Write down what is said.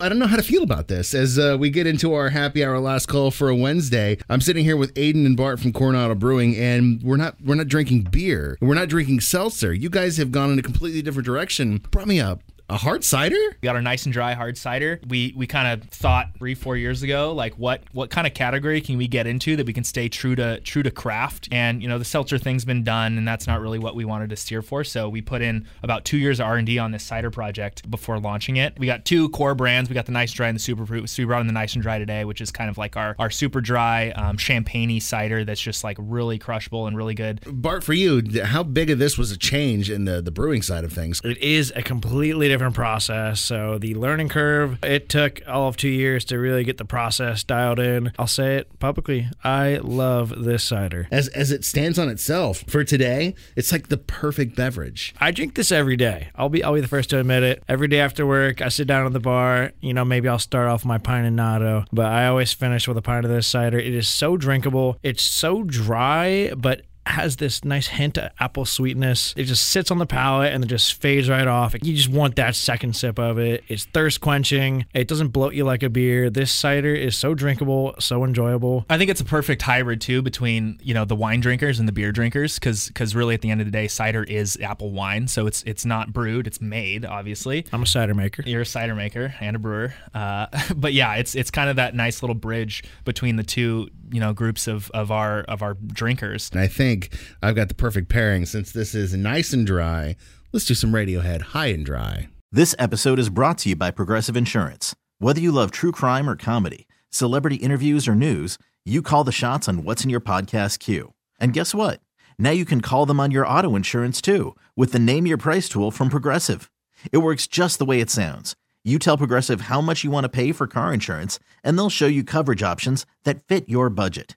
I don't know how to feel about this as uh, we get into our happy hour last call for a Wednesday. I'm sitting here with Aiden and Bart from Coronado Brewing, and we're not we're not drinking beer. We're not drinking seltzer. You guys have gone in a completely different direction. Brought me up a hard cider? We got our nice and dry hard cider. We we kind of thought three four years ago like what what kind of category can we get into that we can stay true to true to craft. And you know the seltzer thing's been done, and that's not really what we wanted to steer for. So we put in about two years of R and D on this cider project before launching it. We got two core brands. We got the nice dry and the super fruit. So we brought in the nice and dry today, which is kind of like our our super dry um, champagne cider that's just like really crushable and really good. Bart, for you, how big of this was a change in the the brewing side of things? It is a completely different process. So the learning curve, it took all of two years to really get the process dialed in. I'll say it publicly. I love this cider. As as it stands on itself for today, it's like the perfect beverage. I drink this every day. I'll be I'll be the first to admit it. Every day after work, I sit down at the bar. You know, maybe I'll start off my pint of natto, but I always finish with a pint of this cider. It is so drinkable. It's so dry, but has this nice hint of apple sweetness. It just sits on the palate and it just fades right off. You just want that second sip of it. It's thirst quenching. It doesn't bloat you like a beer. This cider is so drinkable, so enjoyable. I think it's a perfect hybrid too between you know the wine drinkers and the beer drinkers because because really at the end of the day cider is apple wine so it's it's not brewed it's made obviously I'm a cider maker. you're a cider maker and a brewer uh, but yeah it's it's kind of that nice little bridge between the two you know groups of of our of our drinkers And I think I've got the perfect pairing since this is nice and dry. Let's do some Radiohead high and dry. This episode is brought to you by Progressive Insurance. Whether you love true crime or comedy, celebrity interviews or news, you call the shots on what's in your podcast queue. And guess what? Now you can call them on your auto insurance too with the Name Your Price tool from Progressive. It works just the way it sounds. You tell Progressive how much you want to pay for car insurance, and they'll show you coverage options that fit your budget.